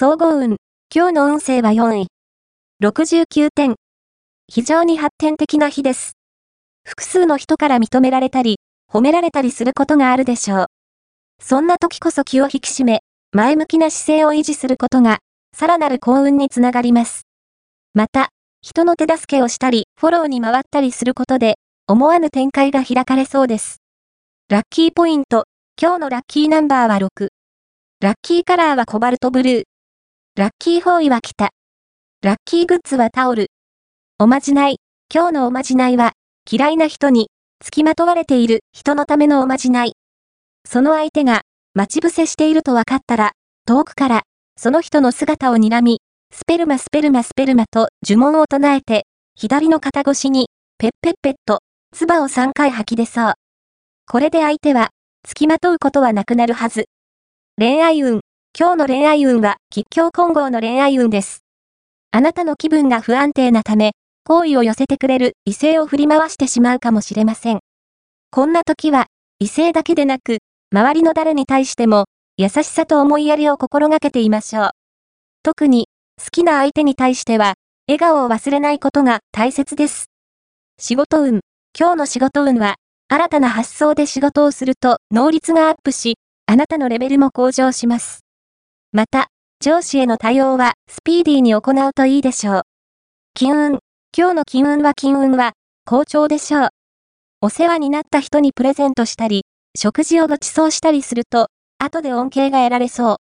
総合運。今日の運勢は4位。69点。非常に発展的な日です。複数の人から認められたり、褒められたりすることがあるでしょう。そんな時こそ気を引き締め、前向きな姿勢を維持することが、さらなる幸運につながります。また、人の手助けをしたり、フォローに回ったりすることで、思わぬ展開が開かれそうです。ラッキーポイント。今日のラッキーナンバーは6。ラッキーカラーはコバルトブルー。ラッキーフォーイは北。ラッキーグッズはタオル。おまじない。今日のおまじないは、嫌いな人に、付きまとわれている人のためのおまじない。その相手が、待ち伏せしていると分かったら、遠くから、その人の姿を睨み、スペルマスペルマスペルマと呪文を唱えて、左の肩越しに、ペッペッペッと、唾を3回吐き出そう。これで相手は、付きまとうことはなくなるはず。恋愛運。今日の恋愛運は、吉祥混合の恋愛運です。あなたの気分が不安定なため、好意を寄せてくれる異性を振り回してしまうかもしれません。こんな時は、異性だけでなく、周りの誰に対しても、優しさと思いやりを心がけていましょう。特に、好きな相手に対しては、笑顔を忘れないことが大切です。仕事運。今日の仕事運は、新たな発想で仕事をすると能率がアップし、あなたのレベルも向上します。また、上司への対応はスピーディーに行うといいでしょう。金運。今日の金運は金運は好調でしょう。お世話になった人にプレゼントしたり、食事をご馳走したりすると、後で恩恵が得られそう。